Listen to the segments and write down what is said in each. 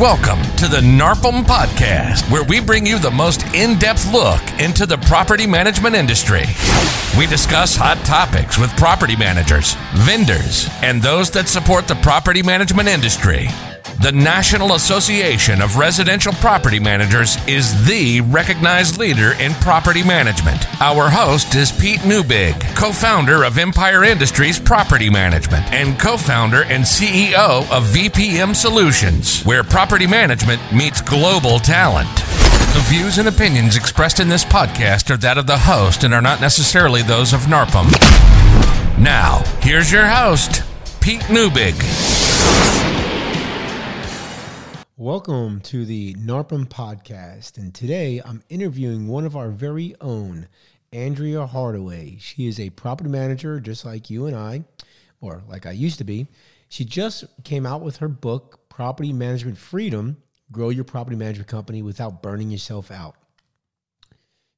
Welcome to the NARPM Podcast, where we bring you the most in depth look into the property management industry. We discuss hot topics with property managers, vendors, and those that support the property management industry. The National Association of Residential Property Managers is the recognized leader in property management. Our host is Pete Neubig, co founder of Empire Industries Property Management and co founder and CEO of VPM Solutions, where property management meets global talent. The views and opinions expressed in this podcast are that of the host and are not necessarily those of NARPM. Now, here's your host, Pete Neubig. Welcome to the NARPM podcast. And today I'm interviewing one of our very own, Andrea Hardaway. She is a property manager just like you and I, or like I used to be. She just came out with her book, Property Management Freedom Grow Your Property Management Company Without Burning Yourself Out.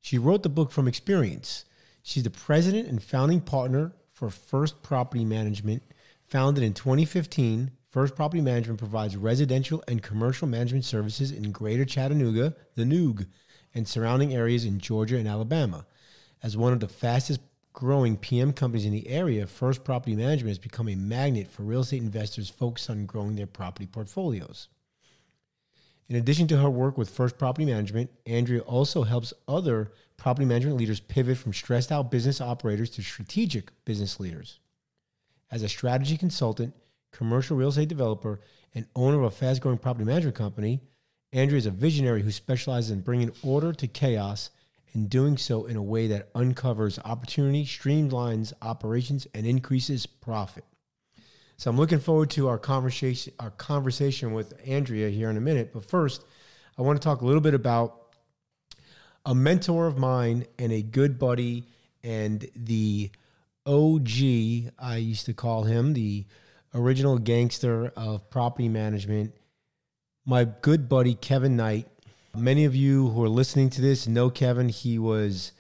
She wrote the book from experience. She's the president and founding partner for First Property Management, founded in 2015 First Property Management provides residential and commercial management services in Greater Chattanooga, the Noog, and surrounding areas in Georgia and Alabama. As one of the fastest growing PM companies in the area, First Property Management has become a magnet for real estate investors focused on growing their property portfolios. In addition to her work with First Property Management, Andrea also helps other property management leaders pivot from stressed out business operators to strategic business leaders. As a strategy consultant, commercial real estate developer, and owner of a fast growing property management company, Andrea is a visionary who specializes in bringing order to chaos and doing so in a way that uncovers opportunity, streamlines operations, and increases profit. So I'm looking forward to our conversation our conversation with Andrea here in a minute. But first, I want to talk a little bit about a mentor of mine and a good buddy and the OG, I used to call him, the original gangster of property management, my good buddy Kevin Knight. Many of you who are listening to this know Kevin. He was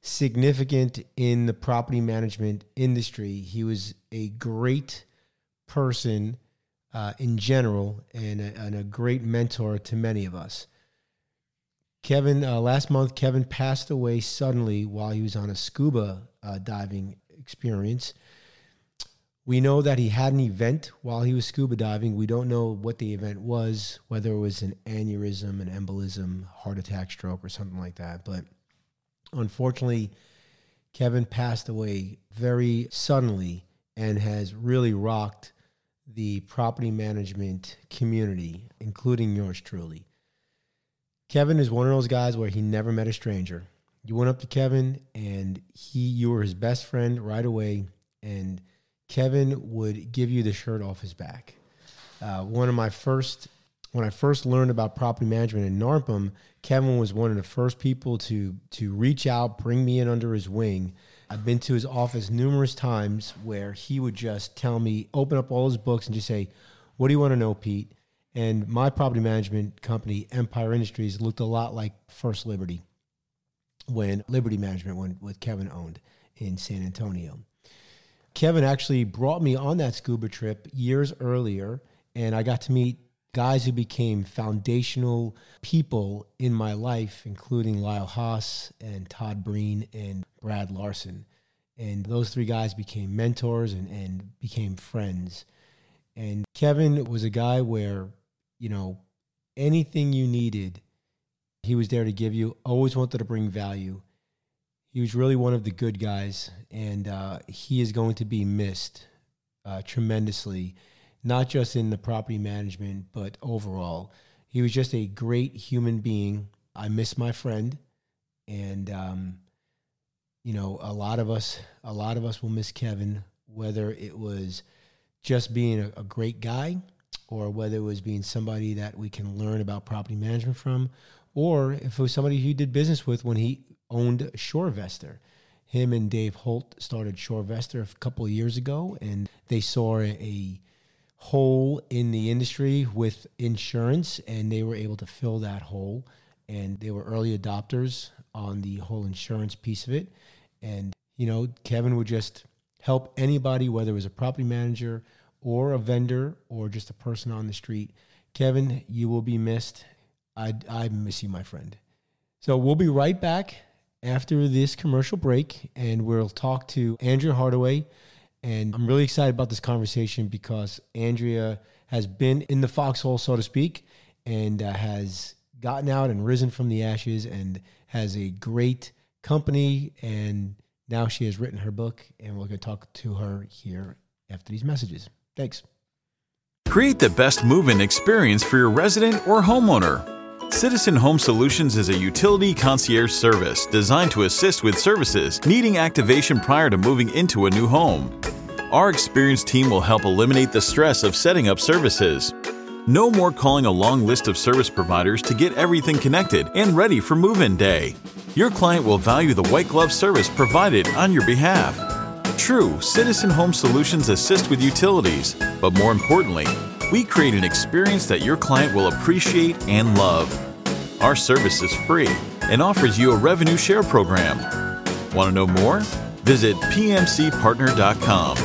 significant in the property management industry. He was a great person uh, in general and a, and a, great mentor to many of us. Kevin, uh, last month, Kevin passed away suddenly while he was on a scuba uh, diving experience. We know that he had an event while he was scuba diving. We don't know what the event was, whether it was an aneurysm, an embolism, heart attack, stroke, or something like that. But unfortunately, Kevin passed away very suddenly and has really rocked the property management community, including yours truly. Kevin is one of those guys where he never met a stranger. You went up to Kevin and he you were his best friend right away and Kevin would give you the shirt off his back. Uh, one of my first, when I first learned about property management in NARPM, Kevin was one of the first people to to reach out, bring me in under his wing. I've been to his office numerous times where he would just tell me, open up all his books and just say, "What do you want to know, Pete?" And my property management company, Empire Industries, looked a lot like First Liberty when Liberty Management, when with Kevin owned in San Antonio. Kevin actually brought me on that scuba trip years earlier, and I got to meet guys who became foundational people in my life, including Lyle Haas and Todd Breen and Brad Larson. And those three guys became mentors and, and became friends. And Kevin was a guy where, you know, anything you needed, he was there to give you, always wanted to bring value he was really one of the good guys, and uh, he is going to be missed uh, tremendously, not just in the property management, but overall. He was just a great human being. I miss my friend, and um, you know, a lot of us, a lot of us will miss Kevin, whether it was just being a, a great guy, or whether it was being somebody that we can learn about property management from, or if it was somebody who did business with when he owned SureVestor. Him and Dave Holt started SureVestor a couple of years ago, and they saw a hole in the industry with insurance, and they were able to fill that hole. And they were early adopters on the whole insurance piece of it. And, you know, Kevin would just help anybody, whether it was a property manager or a vendor or just a person on the street. Kevin, you will be missed. I, I miss you, my friend. So we'll be right back after this commercial break and we'll talk to Andrea Hardaway. And I'm really excited about this conversation because Andrea has been in the foxhole, so to speak, and uh, has gotten out and risen from the ashes and has a great company. And now she has written her book, and we're going to talk to her here after these messages. Thanks. Create the best move in experience for your resident or homeowner. Citizen Home Solutions is a utility concierge service designed to assist with services needing activation prior to moving into a new home. Our experienced team will help eliminate the stress of setting up services. No more calling a long list of service providers to get everything connected and ready for move in day. Your client will value the white glove service provided on your behalf. True, Citizen Home Solutions assist with utilities, but more importantly, we create an experience that your client will appreciate and love. Our service is free and offers you a revenue share program. Want to know more? Visit pmcpartner.com.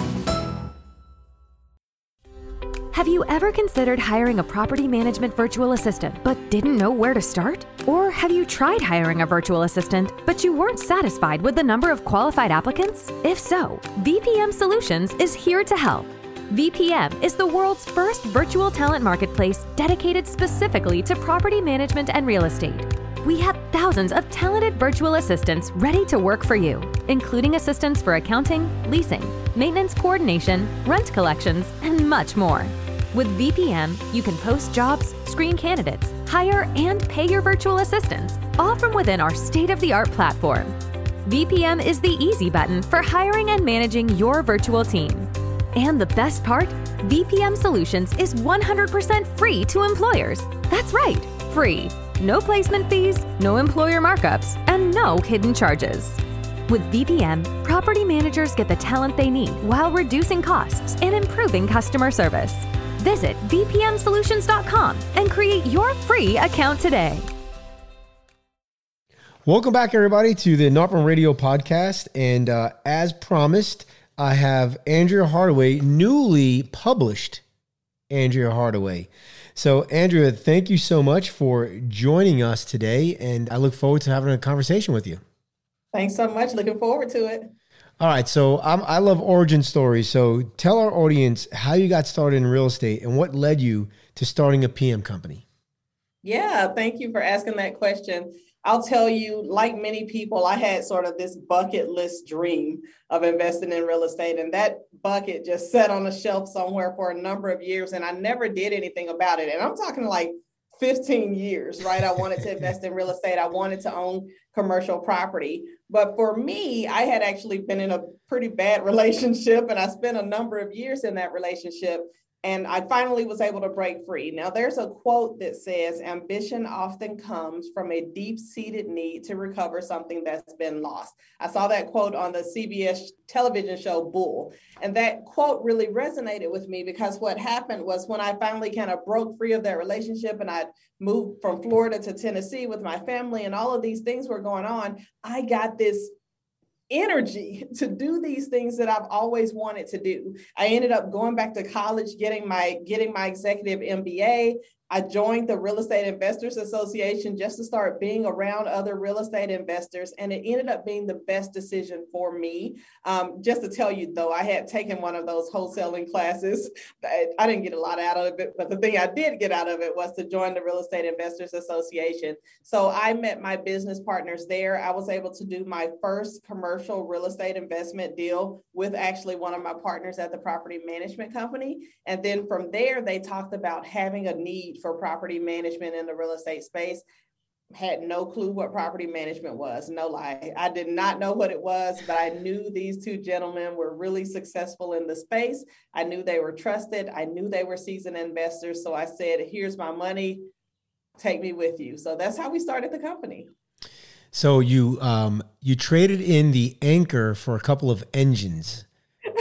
Have you ever considered hiring a property management virtual assistant but didn't know where to start? Or have you tried hiring a virtual assistant but you weren't satisfied with the number of qualified applicants? If so, VPM Solutions is here to help. VPM is the world's first virtual talent marketplace dedicated specifically to property management and real estate. We have thousands of talented virtual assistants ready to work for you, including assistants for accounting, leasing, maintenance coordination, rent collections, and much more. With VPM, you can post jobs, screen candidates, hire, and pay your virtual assistants, all from within our state of the art platform. VPM is the easy button for hiring and managing your virtual team. And the best part? VPM Solutions is 100% free to employers. That's right, free. No placement fees, no employer markups, and no hidden charges. With VPM, property managers get the talent they need while reducing costs and improving customer service. Visit VPMSolutions.com and create your free account today. Welcome back, everybody, to the NARPM Radio podcast. And uh, as promised, I have Andrea Hardaway, newly published Andrea Hardaway. So, Andrea, thank you so much for joining us today. And I look forward to having a conversation with you. Thanks so much. Looking forward to it. All right. So, I'm, I love origin stories. So, tell our audience how you got started in real estate and what led you to starting a PM company. Yeah. Thank you for asking that question. I'll tell you, like many people, I had sort of this bucket list dream of investing in real estate. And that bucket just sat on a shelf somewhere for a number of years. And I never did anything about it. And I'm talking like 15 years, right? I wanted to invest in real estate. I wanted to own commercial property. But for me, I had actually been in a pretty bad relationship and I spent a number of years in that relationship and I finally was able to break free. Now, there's a quote that says, Ambition often comes from a deep seated need to recover something that's been lost. I saw that quote on the CBS television show Bull. And that quote really resonated with me because what happened was when I finally kind of broke free of that relationship and I moved from Florida to Tennessee with my family and all of these things were going on, I got this energy to do these things that I've always wanted to do. I ended up going back to college, getting my getting my executive MBA. I joined the Real Estate Investors Association just to start being around other real estate investors, and it ended up being the best decision for me. Um, just to tell you, though, I had taken one of those wholesaling classes. I didn't get a lot out of it, but the thing I did get out of it was to join the Real Estate Investors Association. So I met my business partners there. I was able to do my first commercial real estate investment deal with actually one of my partners at the property management company. And then from there, they talked about having a need for property management in the real estate space. Had no clue what property management was no lie. I did not know what it was but i knew these two gentlemen were really successful in the space. I knew they were trusted. I knew they were seasoned investors. So i said here's my money. Take me with you. So that's how we started the company. So you um you traded in the anchor for a couple of engines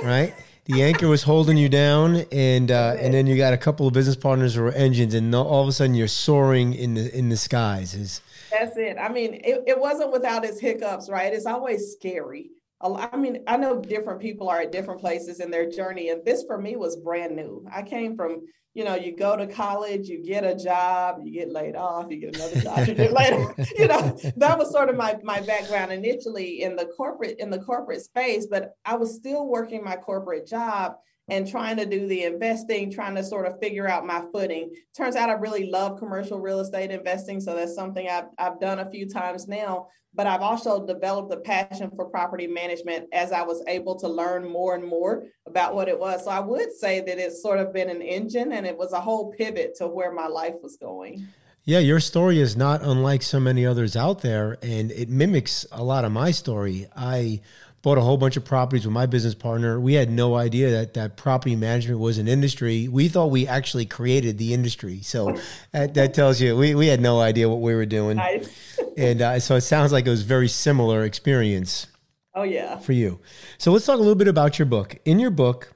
right the anchor was holding you down, and uh, and then you got a couple of business partners or engines, and all of a sudden you're soaring in the in the skies. Is that's it? I mean, it, it wasn't without its hiccups, right? It's always scary I mean, I know different people are at different places in their journey, and this for me was brand new. I came from, you know, you go to college, you get a job, you get laid off, you get another job, you get laid off. You know, that was sort of my my background initially in the corporate in the corporate space, but I was still working my corporate job and trying to do the investing, trying to sort of figure out my footing. Turns out I really love commercial real estate investing. So that's something I've, I've done a few times now. But I've also developed a passion for property management as I was able to learn more and more about what it was. So I would say that it's sort of been an engine and it was a whole pivot to where my life was going. Yeah, your story is not unlike so many others out there, and it mimics a lot of my story. I bought a whole bunch of properties with my business partner. We had no idea that that property management was an industry. We thought we actually created the industry. So that, that tells you we, we had no idea what we were doing. Nice. and uh, so it sounds like it was very similar experience. Oh yeah. For you. So let's talk a little bit about your book. In your book,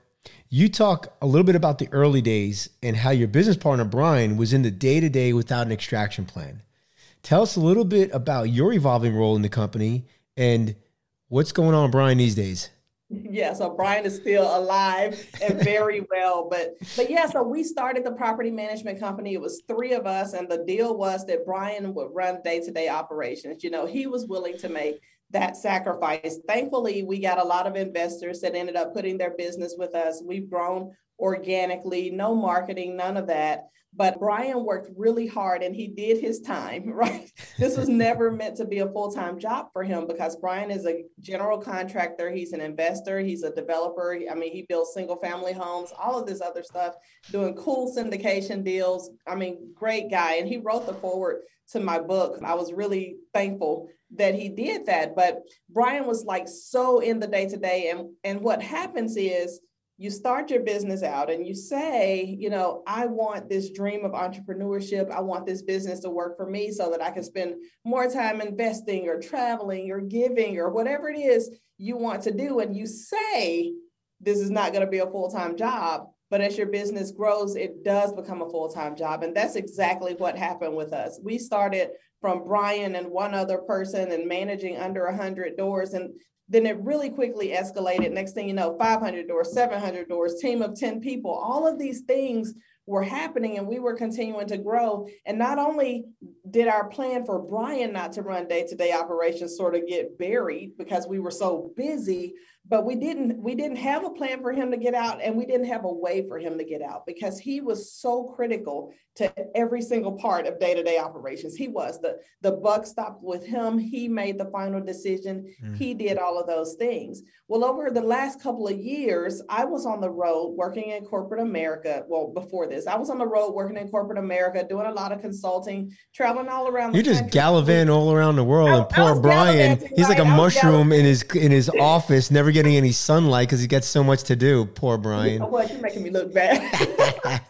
you talk a little bit about the early days and how your business partner Brian was in the day to day without an extraction plan. Tell us a little bit about your evolving role in the company and What's going on, Brian, these days? Yeah, so Brian is still alive and very well, but but yeah, so we started the property management company. It was three of us, and the deal was that Brian would run day to day operations. You know, he was willing to make that sacrifice. Thankfully, we got a lot of investors that ended up putting their business with us. We've grown organically, no marketing, none of that. But Brian worked really hard and he did his time, right? This was never meant to be a full time job for him because Brian is a general contractor. He's an investor, he's a developer. I mean, he builds single family homes, all of this other stuff, doing cool syndication deals. I mean, great guy. And he wrote the foreword to my book. I was really thankful that he did that. But Brian was like so in the day to day. And and what happens is you start your business out and you say, you know, I want this dream of entrepreneurship. I want this business to work for me so that I can spend more time investing or traveling or giving or whatever it is you want to do. And you say, this is not going to be a full time job. But as your business grows, it does become a full time job. And that's exactly what happened with us. We started from Brian and one other person and managing under 100 doors. And then it really quickly escalated. Next thing you know, 500 doors, 700 doors, team of 10 people, all of these things were happening and we were continuing to grow. And not only did our plan for Brian not to run day to day operations sort of get buried because we were so busy, but we didn't we didn't have a plan for him to get out and we didn't have a way for him to get out because he was so critical to every single part of day-to-day operations. He was the the buck stopped with him he made the final decision mm. he did all of those things. Well over the last couple of years i was on the road working in corporate america well before this i was on the road working in corporate america doing a lot of consulting traveling all around you're just gallivanting all around the world I, and poor brian he's like a mushroom in his in his office never getting any sunlight because he gets so much to do. Poor Brian. What? You're making me look bad.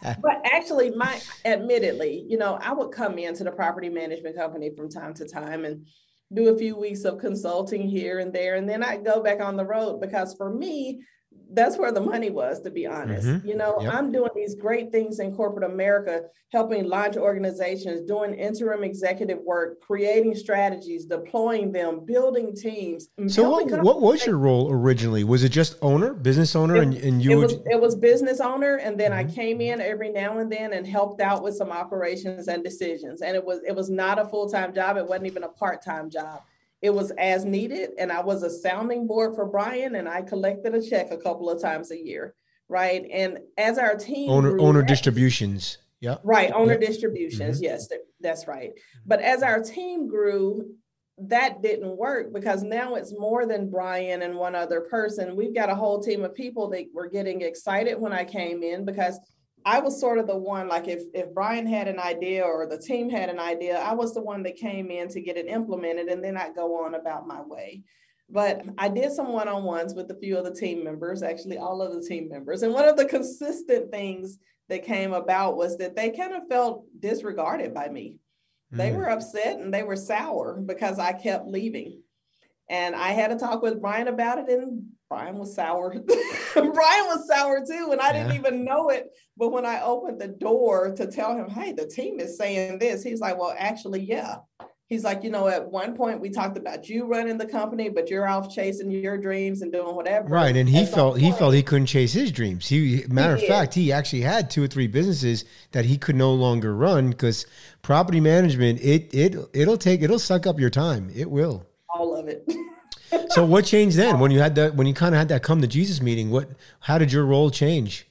but actually, my admittedly, you know, I would come into the property management company from time to time and do a few weeks of consulting here and there, and then I go back on the road because for me, that's where the money was, to be honest. Mm-hmm. You know, yep. I'm doing these great things in corporate America, helping large organizations, doing interim executive work, creating strategies, deploying them, building teams. So, what, what was your role originally? Was it just owner, business owner, it, and, and you? It was, it was business owner, and then mm-hmm. I came in every now and then and helped out with some operations and decisions. And it was it was not a full time job. It wasn't even a part time job it was as needed and i was a sounding board for brian and i collected a check a couple of times a year right and as our team owner owner distributions yeah right owner yep. distributions mm-hmm. yes that's right but as our team grew that didn't work because now it's more than Brian and one other person. We've got a whole team of people that were getting excited when I came in because I was sort of the one, like if if Brian had an idea or the team had an idea, I was the one that came in to get it implemented, and then I'd go on about my way. But I did some one-on-ones with a few of the team members, actually all of the team members. And one of the consistent things that came about was that they kind of felt disregarded by me. Mm. They were upset and they were sour because I kept leaving. And I had a talk with Brian about it, and Brian was sour. Brian was sour too, and I didn't even know it. But when I opened the door to tell him, hey, the team is saying this, he's like, well, actually, yeah, he's like, you know, at one point we talked about you running the company, but you're off chasing your dreams and doing whatever. Right, and he felt he felt he couldn't chase his dreams. He, matter he of fact, he actually had two or three businesses that he could no longer run because property management it it it'll take it'll suck up your time. It will. All of it. so what changed then when you had that when you kind of had that come to Jesus meeting? What how did your role change?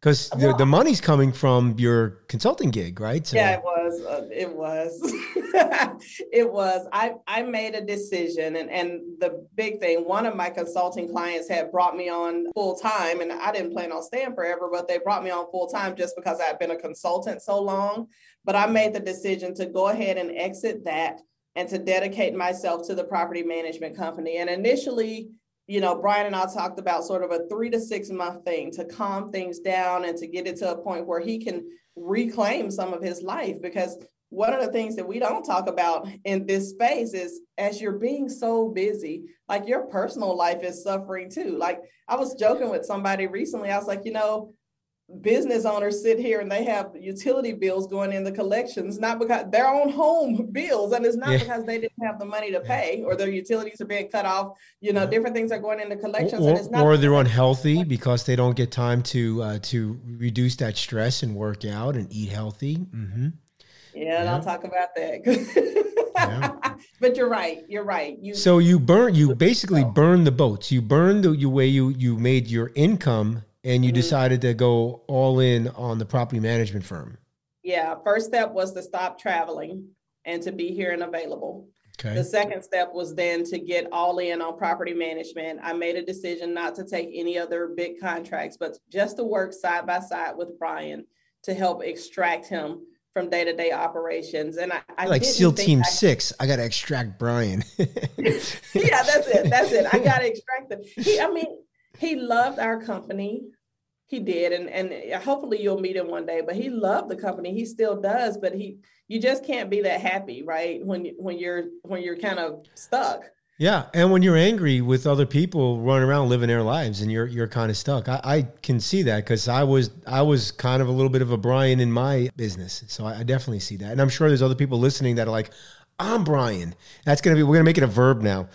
Because the, the money's coming from your consulting gig, right? So. Yeah, it was. Uh, it was. it was. I, I made a decision, and, and the big thing, one of my consulting clients had brought me on full time, and I didn't plan on staying forever, but they brought me on full time just because I had been a consultant so long. But I made the decision to go ahead and exit that and to dedicate myself to the property management company. And initially, you know, Brian and I talked about sort of a three to six month thing to calm things down and to get it to a point where he can reclaim some of his life. Because one of the things that we don't talk about in this space is as you're being so busy, like your personal life is suffering too. Like I was joking with somebody recently, I was like, you know, business owners sit here and they have utility bills going in the collections, not because their own home bills, and it's not yeah. because they didn't have the money to pay or their utilities are being cut off. You know, different things are going into collections, or, and it's not or they're unhealthy because they don't get time to uh, to reduce that stress and work out and eat healthy. Mm-hmm. Yeah, and. I'll talk about that. yeah. But you're right. You're right. You so you burn. You basically burn the boats. You burn the way you you made your income and you mm-hmm. decided to go all in on the property management firm. Yeah, first step was to stop traveling and to be here and available. Okay. The second step was then to get all in on property management. I made a decision not to take any other big contracts, but just to work side by side with Brian to help extract him from day to day operations. And I, I like SEAL Team I, Six. I got to extract Brian. yeah, that's it. That's it. I got to extract him. He, I mean, he loved our company. He did, and and hopefully you'll meet him one day. But he loved the company. He still does. But he, you just can't be that happy, right? When when you're when you're kind of stuck. Yeah, and when you're angry with other people running around living their lives, and you're you're kind of stuck. I, I can see that because I was I was kind of a little bit of a Brian in my business, so I, I definitely see that. And I'm sure there's other people listening that are like, "I'm Brian." That's gonna be we're gonna make it a verb now.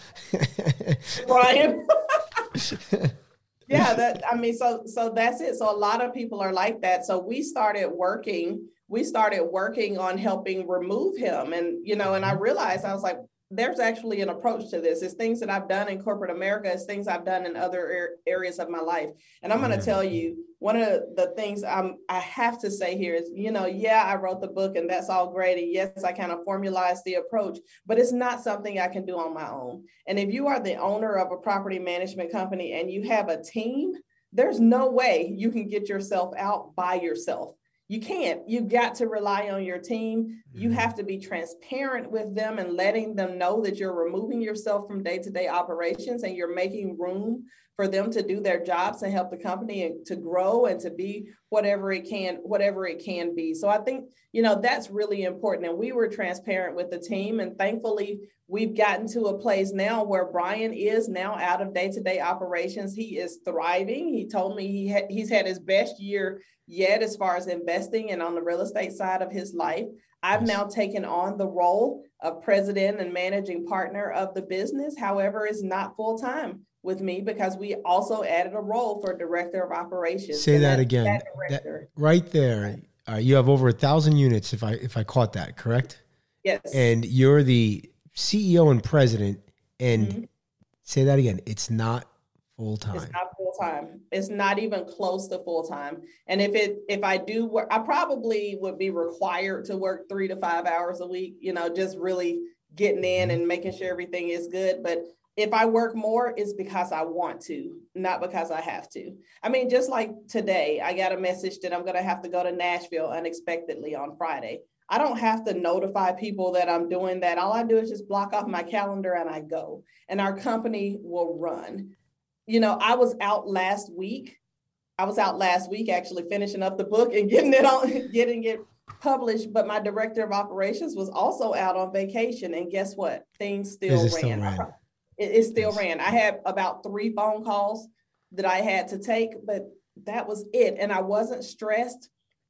Brian. yeah that i mean so so that's it. So a lot of people are like that. So we started working we started working on helping remove him. And you know and i realized i was like there's actually an approach to this. It's things that I've done in corporate America. It's things I've done in other areas of my life. And I'm going to tell you, one of the things I'm, I have to say here is, you know, yeah, I wrote the book and that's all great. And yes, I kind of formalized the approach, but it's not something I can do on my own. And if you are the owner of a property management company and you have a team, there's no way you can get yourself out by yourself you can't. You've got to rely on your team. You mm-hmm. have to be transparent with them and letting them know that you're removing yourself from day to day operations and you're making room for them to do their jobs and help the company to grow and to be whatever it can whatever it can be. So i think you know that's really important. And we were transparent with the team. And thankfully we've gotten to a place now where brian is now out of day-to-day operations. He is thriving. He told me he ha- he's had his best year yet as far as investing and on the real estate side of his life. I've now taken on the role of president and managing partner of the business. However, it's not full time with me because we also added a role for director of operations. Say that, that, again. That that, right there. Uh, you have over a thousand units, if I if I caught that correct. Yes. And you're the CEO and president. And mm-hmm. say that again. It's not full time. It's not full time. It's not even close to full time. And if it if I do work, I probably would be required to work three to five hours a week. You know, just really getting in mm-hmm. and making sure everything is good. But if I work more, it's because I want to, not because I have to. I mean, just like today, I got a message that I'm going to have to go to Nashville unexpectedly on Friday. I don't have to notify people that I'm doing that. All I do is just block off my calendar and I go, and our company will run. You know, I was out last week. I was out last week actually finishing up the book and getting it on, getting it published, but my director of operations was also out on vacation. And guess what? Things still ran. Still ran? It, it still yes. ran. I had about three phone calls that I had to take, but that was it. And I wasn't stressed.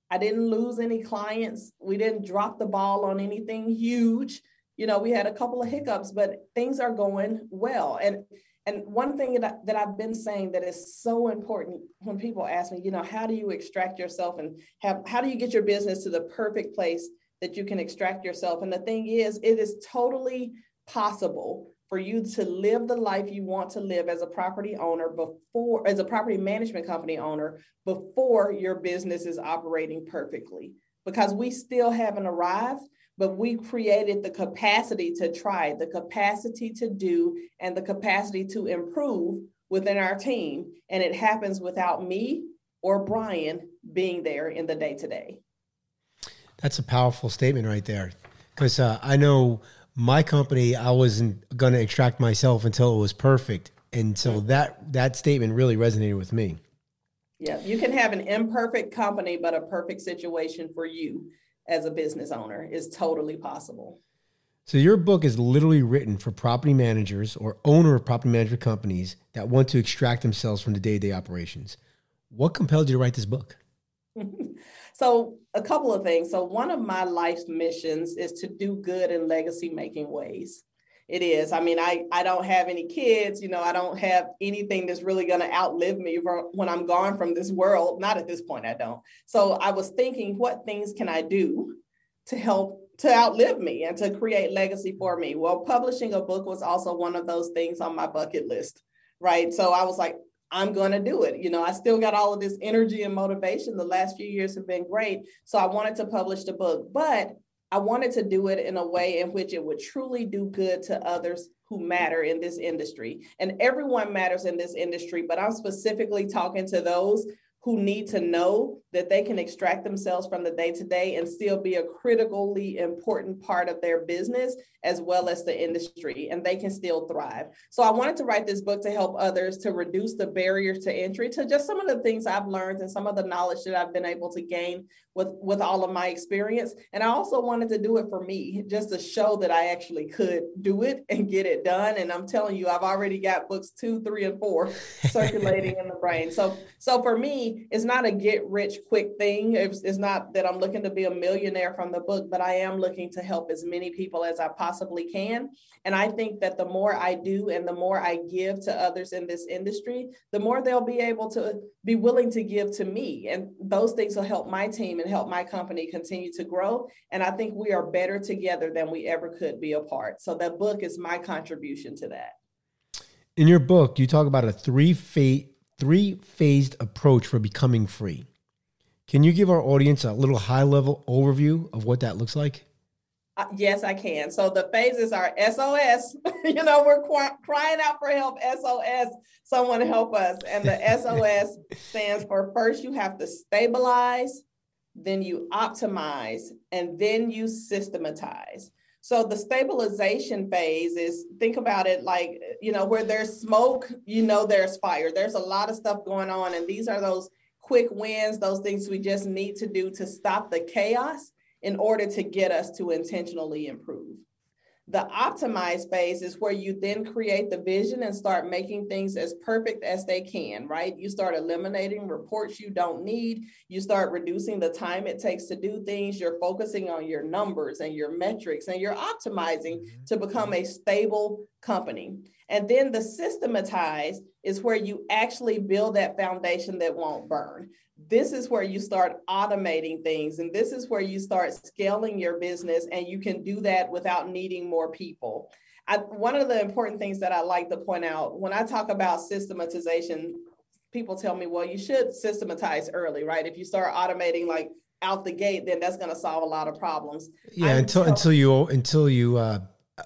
I didn't lose any clients. We didn't drop the ball on anything huge. you know, we had a couple of hiccups, but things are going well. And and one thing that, I, that I've been saying that is so important when people ask me, you know, how do you extract yourself and have how do you get your business to the perfect place that you can extract yourself? And the thing is, it is totally possible for you to live the life you want to live as a property owner before as a property management company owner before your business is operating perfectly. Because we still haven't arrived but we created the capacity to try the capacity to do and the capacity to improve within our team. And it happens without me or brian being there in the day to day. That's a powerful statement right there. Because uh, i know my company, I wasn't going to extract myself until it was perfect. And so mm-hmm. that that statement really resonated with me. Yeah, you can have an imperfect company, but a perfect situation for you as a business owner is totally possible. So your book is literally written for property managers or owner of property management companies that want to extract themselves from the day-to-day operations. What compelled you to write this book? So, a couple of things. So, one of my life's missions is to do good in legacy making ways. It is. I mean, I, I don't have any kids, you know, I don't have anything that's really going to outlive me when I'm gone from this world. Not at this point, I don't. So, I was thinking, what things can I do to help to outlive me and to create legacy for me? Well, publishing a book was also one of those things on my bucket list right? So I was like, I'm going to do it. You know, I still got all of this energy and motivation. The last few years have been great. So I wanted to publish the book, but I wanted to do it in a way in which it would truly do good to others who matter in this industry. And everyone matters in this industry, but I'm specifically talking to those who need to know that they can extract themselves from the day to day and still be a critically important part of their business as well as the industry, and they can still thrive. So, I wanted to write this book to help others to reduce the barriers to entry to just some of the things I've learned and some of the knowledge that I've been able to gain with, with all of my experience. And I also wanted to do it for me, just to show that I actually could do it and get it done. And I'm telling you, I've already got books two, three, and four circulating in the brain. So, so for me, it's not a get rich quick thing. It's, it's not that I'm looking to be a millionaire from the book, but I am looking to help as many people as I possibly can. And I think that the more I do and the more I give to others in this industry, the more they'll be able to be willing to give to me. And those things will help my team and help my company continue to grow. And I think we are better together than we ever could be apart. So that book is my contribution to that. In your book, you talk about a three phase three phased approach for becoming free. Can you give our audience a little high level overview of what that looks like? Uh, yes, I can. So the phases are SOS. you know, we're qu- crying out for help. SOS, someone help us. And the SOS stands for first you have to stabilize, then you optimize, and then you systematize. So the stabilization phase is think about it like, you know, where there's smoke, you know, there's fire. There's a lot of stuff going on. And these are those quick wins, those things we just need to do to stop the chaos in order to get us to intentionally improve. The optimized phase is where you then create the vision and start making things as perfect as they can, right? You start eliminating reports you don't need. You start reducing the time it takes to do things. You're focusing on your numbers and your metrics, and you're optimizing mm-hmm. to become a stable company. And then the systematized is where you actually build that foundation that won't burn. This is where you start automating things, and this is where you start scaling your business, and you can do that without needing more people. I, one of the important things that I like to point out when I talk about systematization, people tell me, well, you should systematize early, right? If you start automating like out the gate, then that's going to solve a lot of problems. Yeah, I'm until until you until you uh,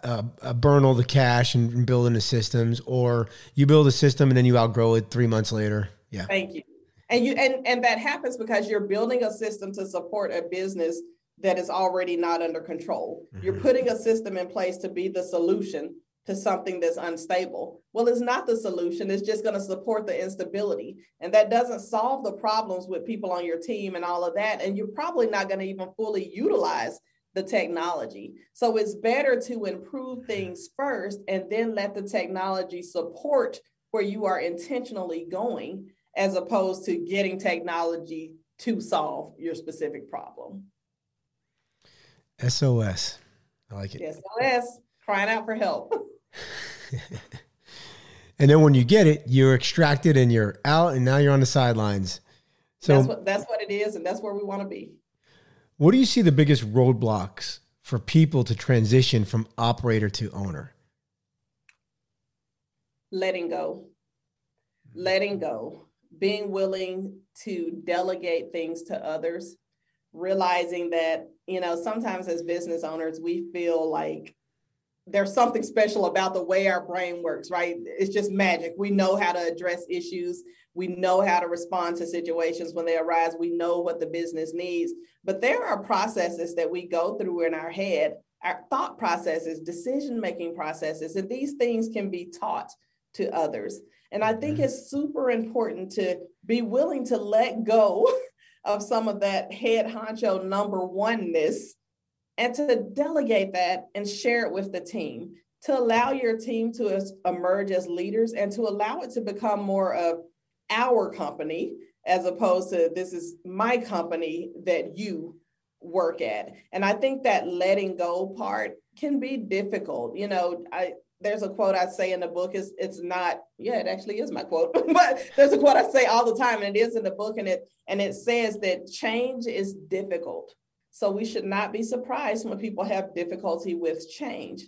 uh, uh, burn all the cash and, and build into systems, or you build a system and then you outgrow it three months later. Yeah. Thank you. And you and and that happens because you're building a system to support a business that is already not under control. Mm-hmm. You're putting a system in place to be the solution to something that's unstable. Well, it's not the solution. It's just going to support the instability. And that doesn't solve the problems with people on your team and all of that. And you're probably not going to even fully utilize the technology. So it's better to improve things first and then let the technology support where you are intentionally going as opposed to getting technology to solve your specific problem. SOS. I like it. SOS, crying out for help. and then when you get it, you're extracted and you're out, and now you're on the sidelines. So that's what that's what it is, and that's where we want to be. What do you see the biggest roadblocks for people to transition from operator to owner? Letting go. Letting go. Being willing to delegate things to others, realizing that, you know, sometimes as business owners, we feel like there's something special about the way our brain works, right? It's just magic. We know how to address issues. We know how to respond to situations when they arise. We know what the business needs. But there are processes that we go through in our head, our thought processes, decision making processes, and these things can be taught to others. And I think mm-hmm. it's super important to be willing to let go of some of that head honcho number oneness and to delegate that and share it with the team to allow your team to emerge as leaders and to allow it to become more of our company as opposed to this is my company that you work at and i think that letting go part can be difficult you know i there's a quote i say in the book is it's not yeah it actually is my quote but there's a quote i say all the time and it is in the book and it and it says that change is difficult so we should not be surprised when people have difficulty with change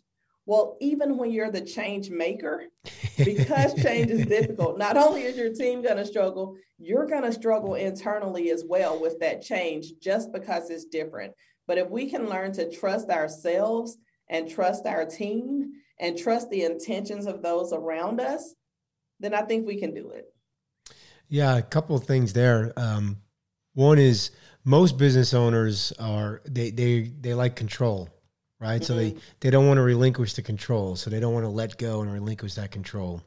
well, even when you're the change maker, because change is difficult, not only is your team going to struggle, you're going to struggle internally as well with that change just because it's different. But if we can learn to trust ourselves and trust our team and trust the intentions of those around us, then I think we can do it. Yeah, a couple of things there. Um, one is most business owners are they they they like control right? Mm-hmm. So they, mm-hmm. they don't want to relinquish the control. So they don't want to let go and relinquish that control.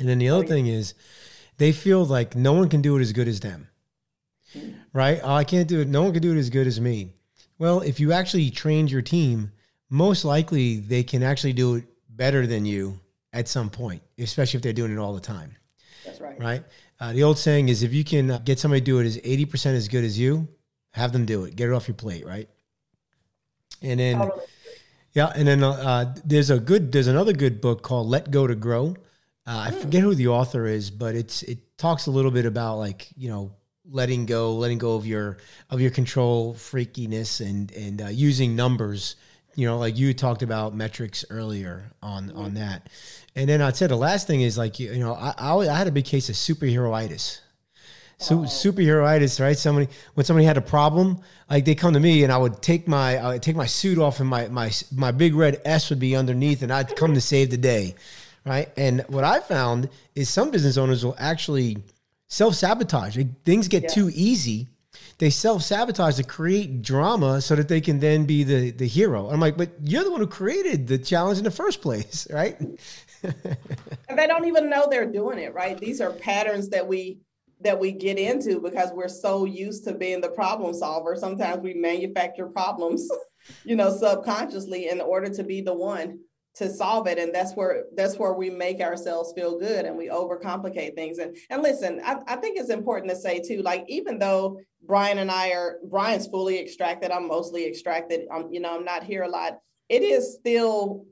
And then the other oh, thing is they feel like no one can do it as good as them, mm-hmm. right? Oh, I can't do it. No one can do it as good as me. Well, if you actually trained your team, most likely they can actually do it better than you at some point, especially if they're doing it all the time. That's right. Right. Uh, the old saying is if you can get somebody to do it as 80% as good as you, have them do it. Get it off your plate, right? And then, totally. yeah, and then uh, there's a good, there's another good book called Let Go to Grow. Uh, I forget who the author is, but it's it talks a little bit about like you know letting go, letting go of your of your control freakiness and and uh, using numbers. You know, like you talked about metrics earlier on mm-hmm. on that. And then I'd say the last thing is like you, you know I, I had a big case of superheroitis so, superheroitis, right? Somebody when somebody had a problem, like they come to me and I would take my I would take my suit off and my my my big red S would be underneath and I'd come to save the day, right? And what I found is some business owners will actually self sabotage. Like, Things get yeah. too easy. They self sabotage to create drama so that they can then be the the hero. I'm like, but you're the one who created the challenge in the first place, right? and they don't even know they're doing it, right? These are patterns that we that we get into because we're so used to being the problem solver. Sometimes we manufacture problems, you know, subconsciously in order to be the one to solve it and that's where that's where we make ourselves feel good and we overcomplicate things and and listen I, I think it's important to say too like even though brian and i are brian's fully extracted i'm mostly extracted i'm you know i'm not here a lot it is still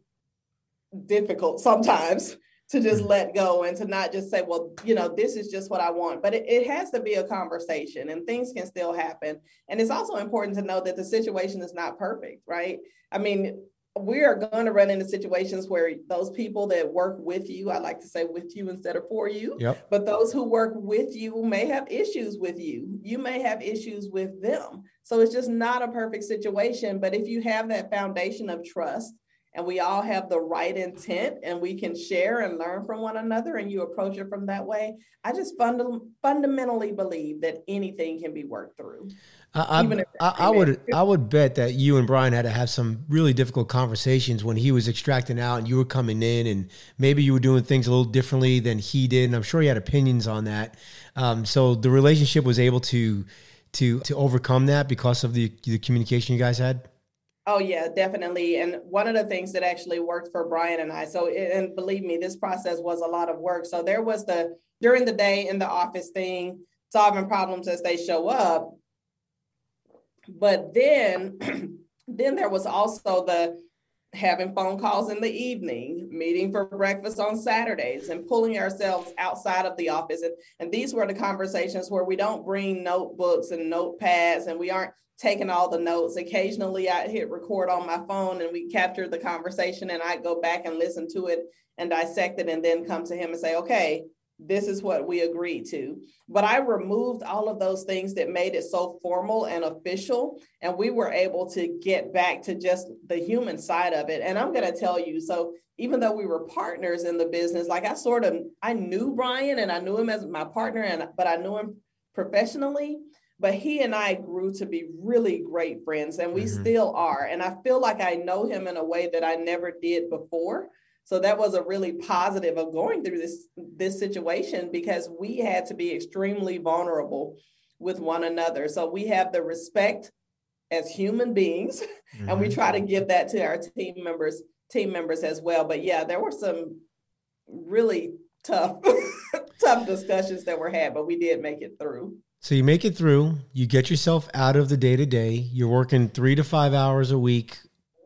difficult sometimes to just let go and to not just say, well, you know, this is just what I want. But it, it has to be a conversation and things can still happen. And it's also important to know that the situation is not perfect, right? I mean, we are going to run into situations where those people that work with you, I like to say with you instead of for you, yep. but those who work with you may have issues with you. You may have issues with them. So it's just not a perfect situation. But if you have that foundation of trust, and we all have the right intent and we can share and learn from one another and you approach it from that way i just fund- fundamentally believe that anything can be worked through I, I, I would I would bet that you and Brian had to have some really difficult conversations when he was extracting out and you were coming in and maybe you were doing things a little differently than he did and I'm sure he had opinions on that. Um, so the relationship was able to to to overcome that because of the the communication you guys had. Oh yeah, definitely. And one of the things that actually worked for Brian and I, so and believe me, this process was a lot of work. So there was the during the day in the office thing, solving problems as they show up. But then then there was also the having phone calls in the evening, meeting for breakfast on Saturdays, and pulling ourselves outside of the office. And, and these were the conversations where we don't bring notebooks and notepads and we aren't taking all the notes. Occasionally, I hit record on my phone and we capture the conversation, and I go back and listen to it and dissect it, and then come to him and say, okay, this is what we agreed to. But I removed all of those things that made it so formal and official. And we were able to get back to just the human side of it. And I'm going to tell you so, even though we were partners in the business, like I sort of I knew Brian and I knew him as my partner, and but I knew him professionally. But he and I grew to be really great friends, and we mm-hmm. still are. And I feel like I know him in a way that I never did before so that was a really positive of going through this this situation because we had to be extremely vulnerable with one another. So we have the respect as human beings mm-hmm. and we try to give that to our team members team members as well. But yeah, there were some really tough tough discussions that were had, but we did make it through. So you make it through, you get yourself out of the day to day. You're working 3 to 5 hours a week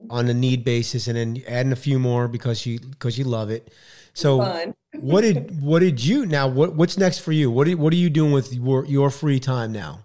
on a need basis and then adding a few more because you because you love it. So what did what did you now what what's next for you? What are, what are you doing with your your free time now?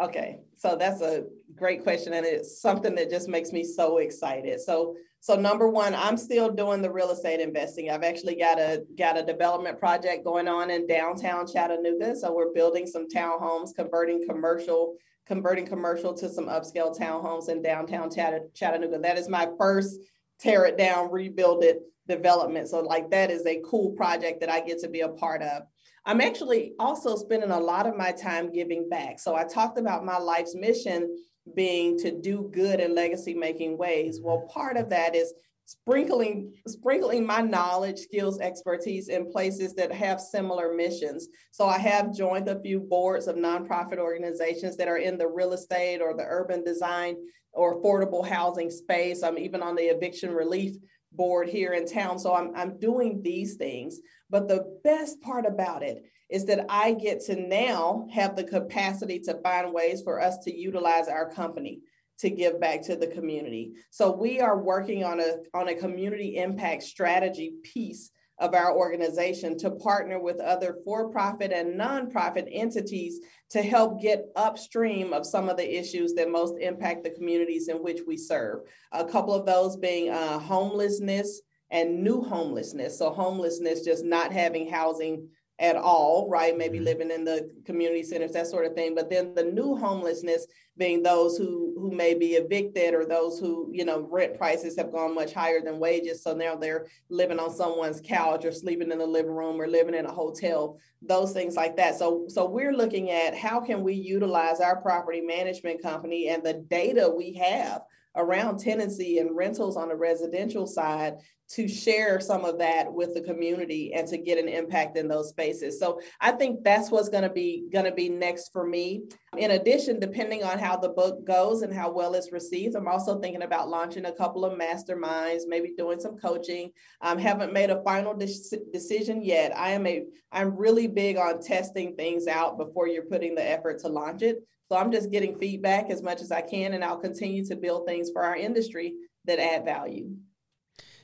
Okay. So that's a great question and it's something that just makes me so excited. So so number one, I'm still doing the real estate investing. I've actually got a got a development project going on in downtown Chattanooga. So we're building some townhomes, converting commercial converting commercial to some upscale townhomes in downtown Chattanooga. That is my first tear it down, rebuild it development. So, like, that is a cool project that I get to be a part of. I'm actually also spending a lot of my time giving back. So, I talked about my life's mission being to do good in legacy making ways. Well, part of that is sprinkling sprinkling my knowledge skills expertise in places that have similar missions so i have joined a few boards of nonprofit organizations that are in the real estate or the urban design or affordable housing space i'm even on the eviction relief board here in town so i'm, I'm doing these things but the best part about it is that i get to now have the capacity to find ways for us to utilize our company to give back to the community. So we are working on a on a community impact strategy piece of our organization to partner with other for-profit and nonprofit entities to help get upstream of some of the issues that most impact the communities in which we serve. A couple of those being uh, homelessness and new homelessness. So homelessness, just not having housing at all, right? Maybe mm-hmm. living in the community centers, that sort of thing. But then the new homelessness being those who who may be evicted or those who, you know, rent prices have gone much higher than wages. So now they're living on someone's couch or sleeping in the living room or living in a hotel, those things like that. So so we're looking at how can we utilize our property management company and the data we have around tenancy and rentals on the residential side to share some of that with the community and to get an impact in those spaces. So I think that's what's going to be going to be next for me. In addition, depending on how the book goes and how well it's received, I'm also thinking about launching a couple of masterminds, maybe doing some coaching. I um, haven't made a final de- decision yet. I am a I'm really big on testing things out before you're putting the effort to launch it. So I'm just getting feedback as much as I can, and I'll continue to build things for our industry that add value.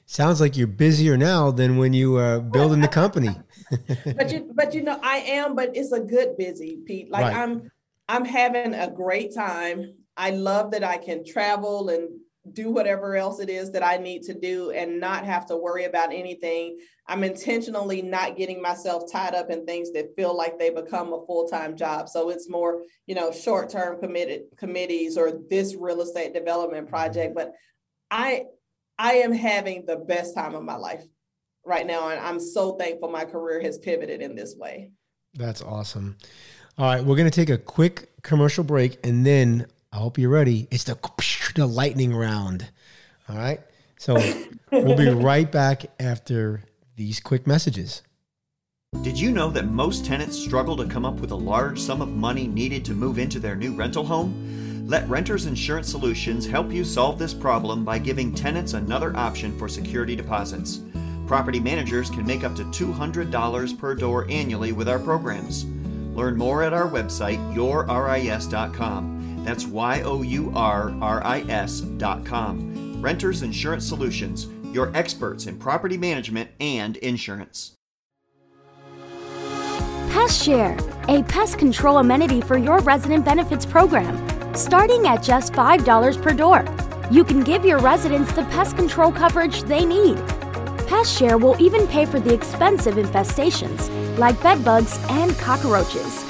Sounds like you're busier now than when you were building the company. but you, but you know, I am, but it's a good busy, Pete. Like right. I'm, I'm having a great time. I love that I can travel and do whatever else it is that I need to do and not have to worry about anything. I'm intentionally not getting myself tied up in things that feel like they become a full-time job. So it's more, you know, short-term committed committees or this real estate development project. But I I am having the best time of my life right now. And I'm so thankful my career has pivoted in this way. That's awesome. All right, we're going to take a quick commercial break and then I hope you're ready. It's the, the lightning round. All right. So we'll be right back after these quick messages. Did you know that most tenants struggle to come up with a large sum of money needed to move into their new rental home? Let Renters Insurance Solutions help you solve this problem by giving tenants another option for security deposits. Property managers can make up to $200 per door annually with our programs. Learn more at our website, yourris.com That's Y O U R R I S.com. Renters Insurance Solutions, your experts in property management and insurance. Pest Share, a pest control amenity for your resident benefits program, starting at just $5 per door. You can give your residents the pest control coverage they need. Pest Share will even pay for the expensive infestations like bedbugs and cockroaches.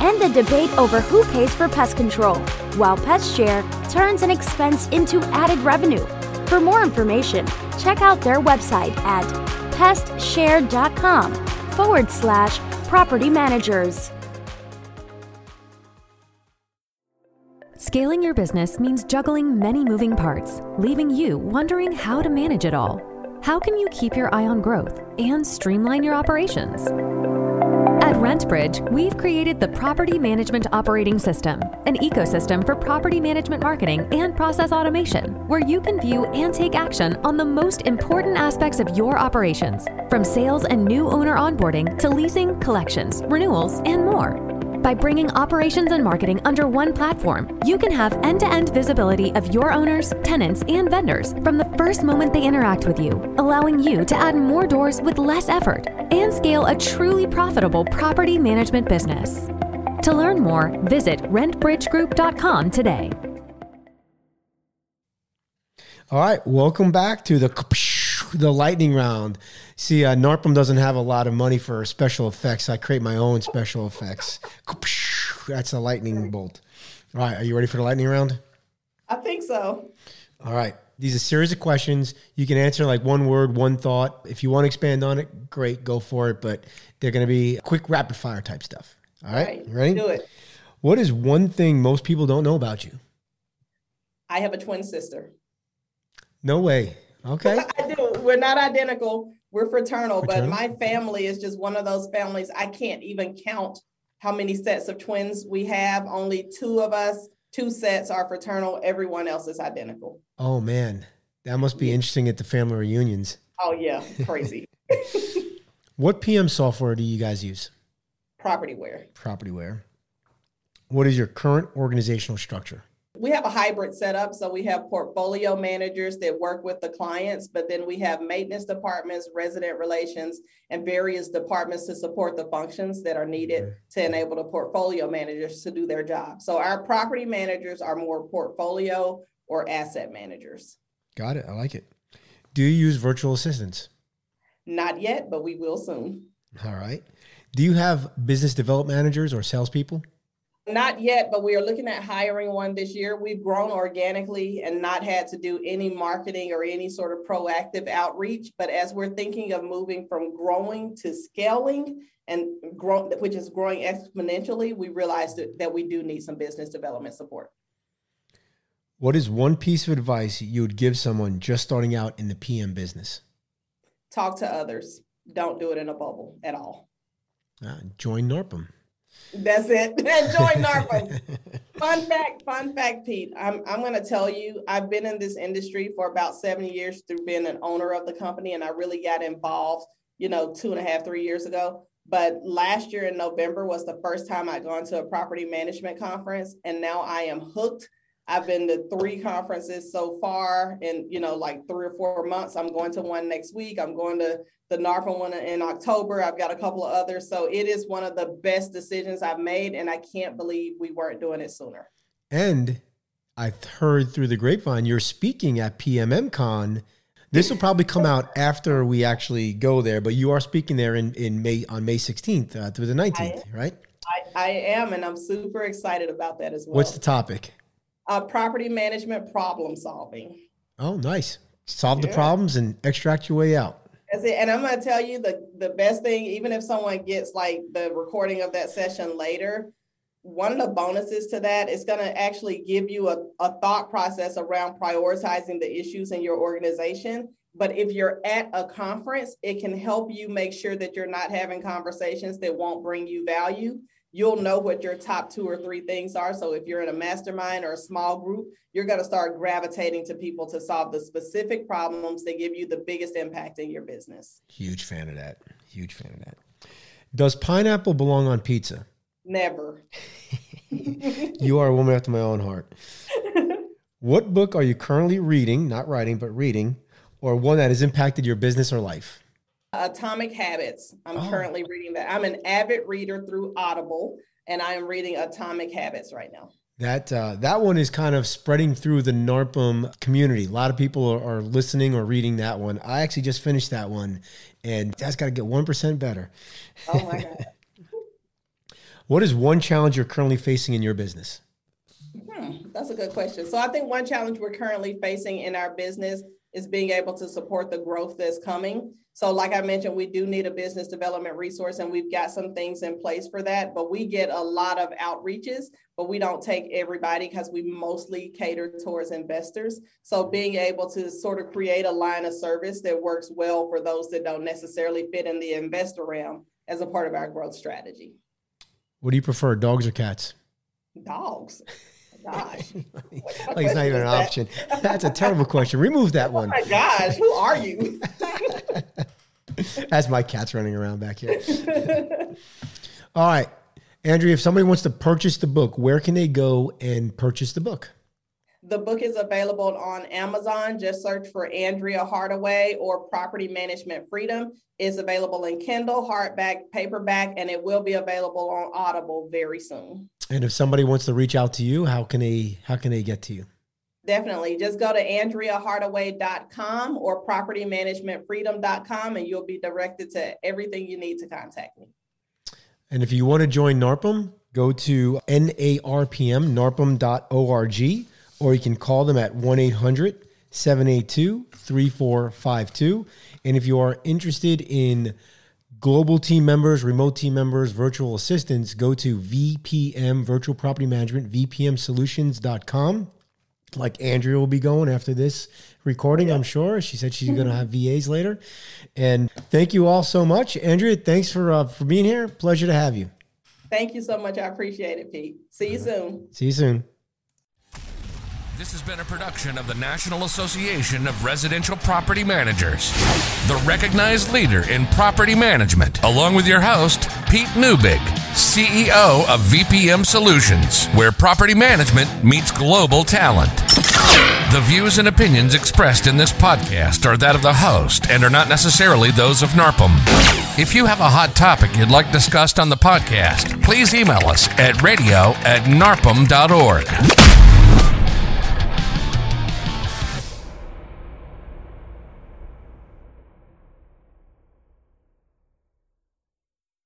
End the debate over who pays for pest control, while Pest Share turns an expense into added revenue. For more information, check out their website at pestshare.com forward slash property managers. Scaling your business means juggling many moving parts, leaving you wondering how to manage it all. How can you keep your eye on growth and streamline your operations? At RentBridge, we've created the Property Management Operating System, an ecosystem for property management marketing and process automation, where you can view and take action on the most important aspects of your operations, from sales and new owner onboarding to leasing, collections, renewals, and more. By bringing operations and marketing under one platform, you can have end to end visibility of your owners, tenants, and vendors from the first moment they interact with you, allowing you to add more doors with less effort and scale a truly profitable property management business. To learn more, visit rentbridgegroup.com today. All right, welcome back to the the lightning round. See, uh, NARPM doesn't have a lot of money for special effects. I create my own special effects. That's a lightning bolt. All right, are you ready for the lightning round? I think so. All right. These are a series of questions. You can answer like one word, one thought. If you want to expand on it, great, go for it. But they're going to be quick, rapid fire type stuff. All right, right. ready? Do it. What is one thing most people don't know about you? I have a twin sister. No way. Okay. I do. We're not identical. We're fraternal, Fraternal? but my family is just one of those families. I can't even count how many sets of twins we have. Only two of us, two sets are fraternal. Everyone else is identical. Oh man, that must be interesting at the family reunions. Oh yeah, crazy. What PM software do you guys use? Propertyware. Propertyware. What is your current organizational structure? We have a hybrid setup. So we have portfolio managers that work with the clients, but then we have maintenance departments, resident relations, and various departments to support the functions that are needed mm-hmm. to enable the portfolio managers to do their job. So our property managers are more portfolio or asset managers. Got it. I like it. Do you use virtual assistants? Not yet, but we will soon. All right. Do you have business development managers or salespeople? Not yet, but we are looking at hiring one this year. We've grown organically and not had to do any marketing or any sort of proactive outreach. But as we're thinking of moving from growing to scaling and grow, which is growing exponentially, we realized that, that we do need some business development support. What is one piece of advice you would give someone just starting out in the PM business? Talk to others. Don't do it in a bubble at all. Uh, join NARPM. That's it. Join NARPM. fun fact, fun fact, Pete. I'm, I'm going to tell you, I've been in this industry for about seven years through being an owner of the company, and I really got involved, you know, two and a half, three years ago. But last year in November was the first time I'd gone to a property management conference, and now I am hooked. I've been to three conferences so far in, you know, like three or four months. I'm going to one next week. I'm going to the NARPM one in October. I've got a couple of others. So it is one of the best decisions I've made. And I can't believe we weren't doing it sooner. And I've heard through the grapevine you're speaking at PMM Con. This will probably come out after we actually go there, but you are speaking there in, in May on May 16th uh, through the 19th, right? I, I am, and I'm super excited about that as well. What's the topic? Uh, property management problem solving. Oh, nice. Solve the problems and extract your way out. That's it. And I'm going to tell you the, the best thing, even if someone gets like the recording of that session later, one of the bonuses to that is going to actually give you a, a thought process around prioritizing the issues in your organization. But if you're at a conference, it can help you make sure that you're not having conversations that won't bring you value. You'll know what your top two or three things are. So if you're in a mastermind or a small group, you're going to start gravitating to people to solve the specific problems that give you the biggest impact in your business. Huge fan of that. Huge fan of that. Does pineapple belong on pizza? Never. you are a woman after my own heart. what book are you currently reading, not writing, but reading, or one that has impacted your business or life? Atomic Habits. I'm oh. currently reading that. I'm an avid reader through Audible, and I am reading Atomic Habits right now. That uh, that one is kind of spreading through the NARPM community. A lot of people are, are listening or reading that one. I actually just finished that one, and that's got to get one percent better. Oh my god! what is one challenge you're currently facing in your business? Hmm, that's a good question. So I think one challenge we're currently facing in our business is being able to support the growth that's coming. So, like I mentioned, we do need a business development resource, and we've got some things in place for that. But we get a lot of outreaches, but we don't take everybody because we mostly cater towards investors. So, being able to sort of create a line of service that works well for those that don't necessarily fit in the investor realm as a part of our growth strategy. What do you prefer, dogs or cats? Dogs. gosh. like it's not even an that? option. That's a terrible question. Remove that one. Oh my gosh, who are you? That's my cats running around back here. All right. Andrea, if somebody wants to purchase the book, where can they go and purchase the book? The book is available on Amazon. Just search for Andrea Hardaway or Property Management Freedom. It's available in Kindle, hardback, paperback, and it will be available on Audible very soon. And if somebody wants to reach out to you, how can they how can they get to you? Definitely. Just go to AndreaHardaway.com or propertymanagementfreedom.com and you'll be directed to everything you need to contact me. And if you want to join NARPM, go to NARPM, narpm.org, or you can call them at 1 800 782 3452. And if you are interested in global team members, remote team members, virtual assistants, go to VPM Virtual Property Management, VPMSolutions.com. Like Andrea will be going after this recording, yeah. I'm sure. She said she's going to have VAs later. And thank you all so much, Andrea. Thanks for uh, for being here. Pleasure to have you. Thank you so much. I appreciate it, Pete. See you soon. See you soon. This has been a production of the National Association of Residential Property Managers, the recognized leader in property management, along with your host, Pete Neubig, CEO of VPM Solutions, where property management meets global talent. The views and opinions expressed in this podcast are that of the host and are not necessarily those of NARPM. If you have a hot topic you'd like discussed on the podcast, please email us at radio at narpm.org.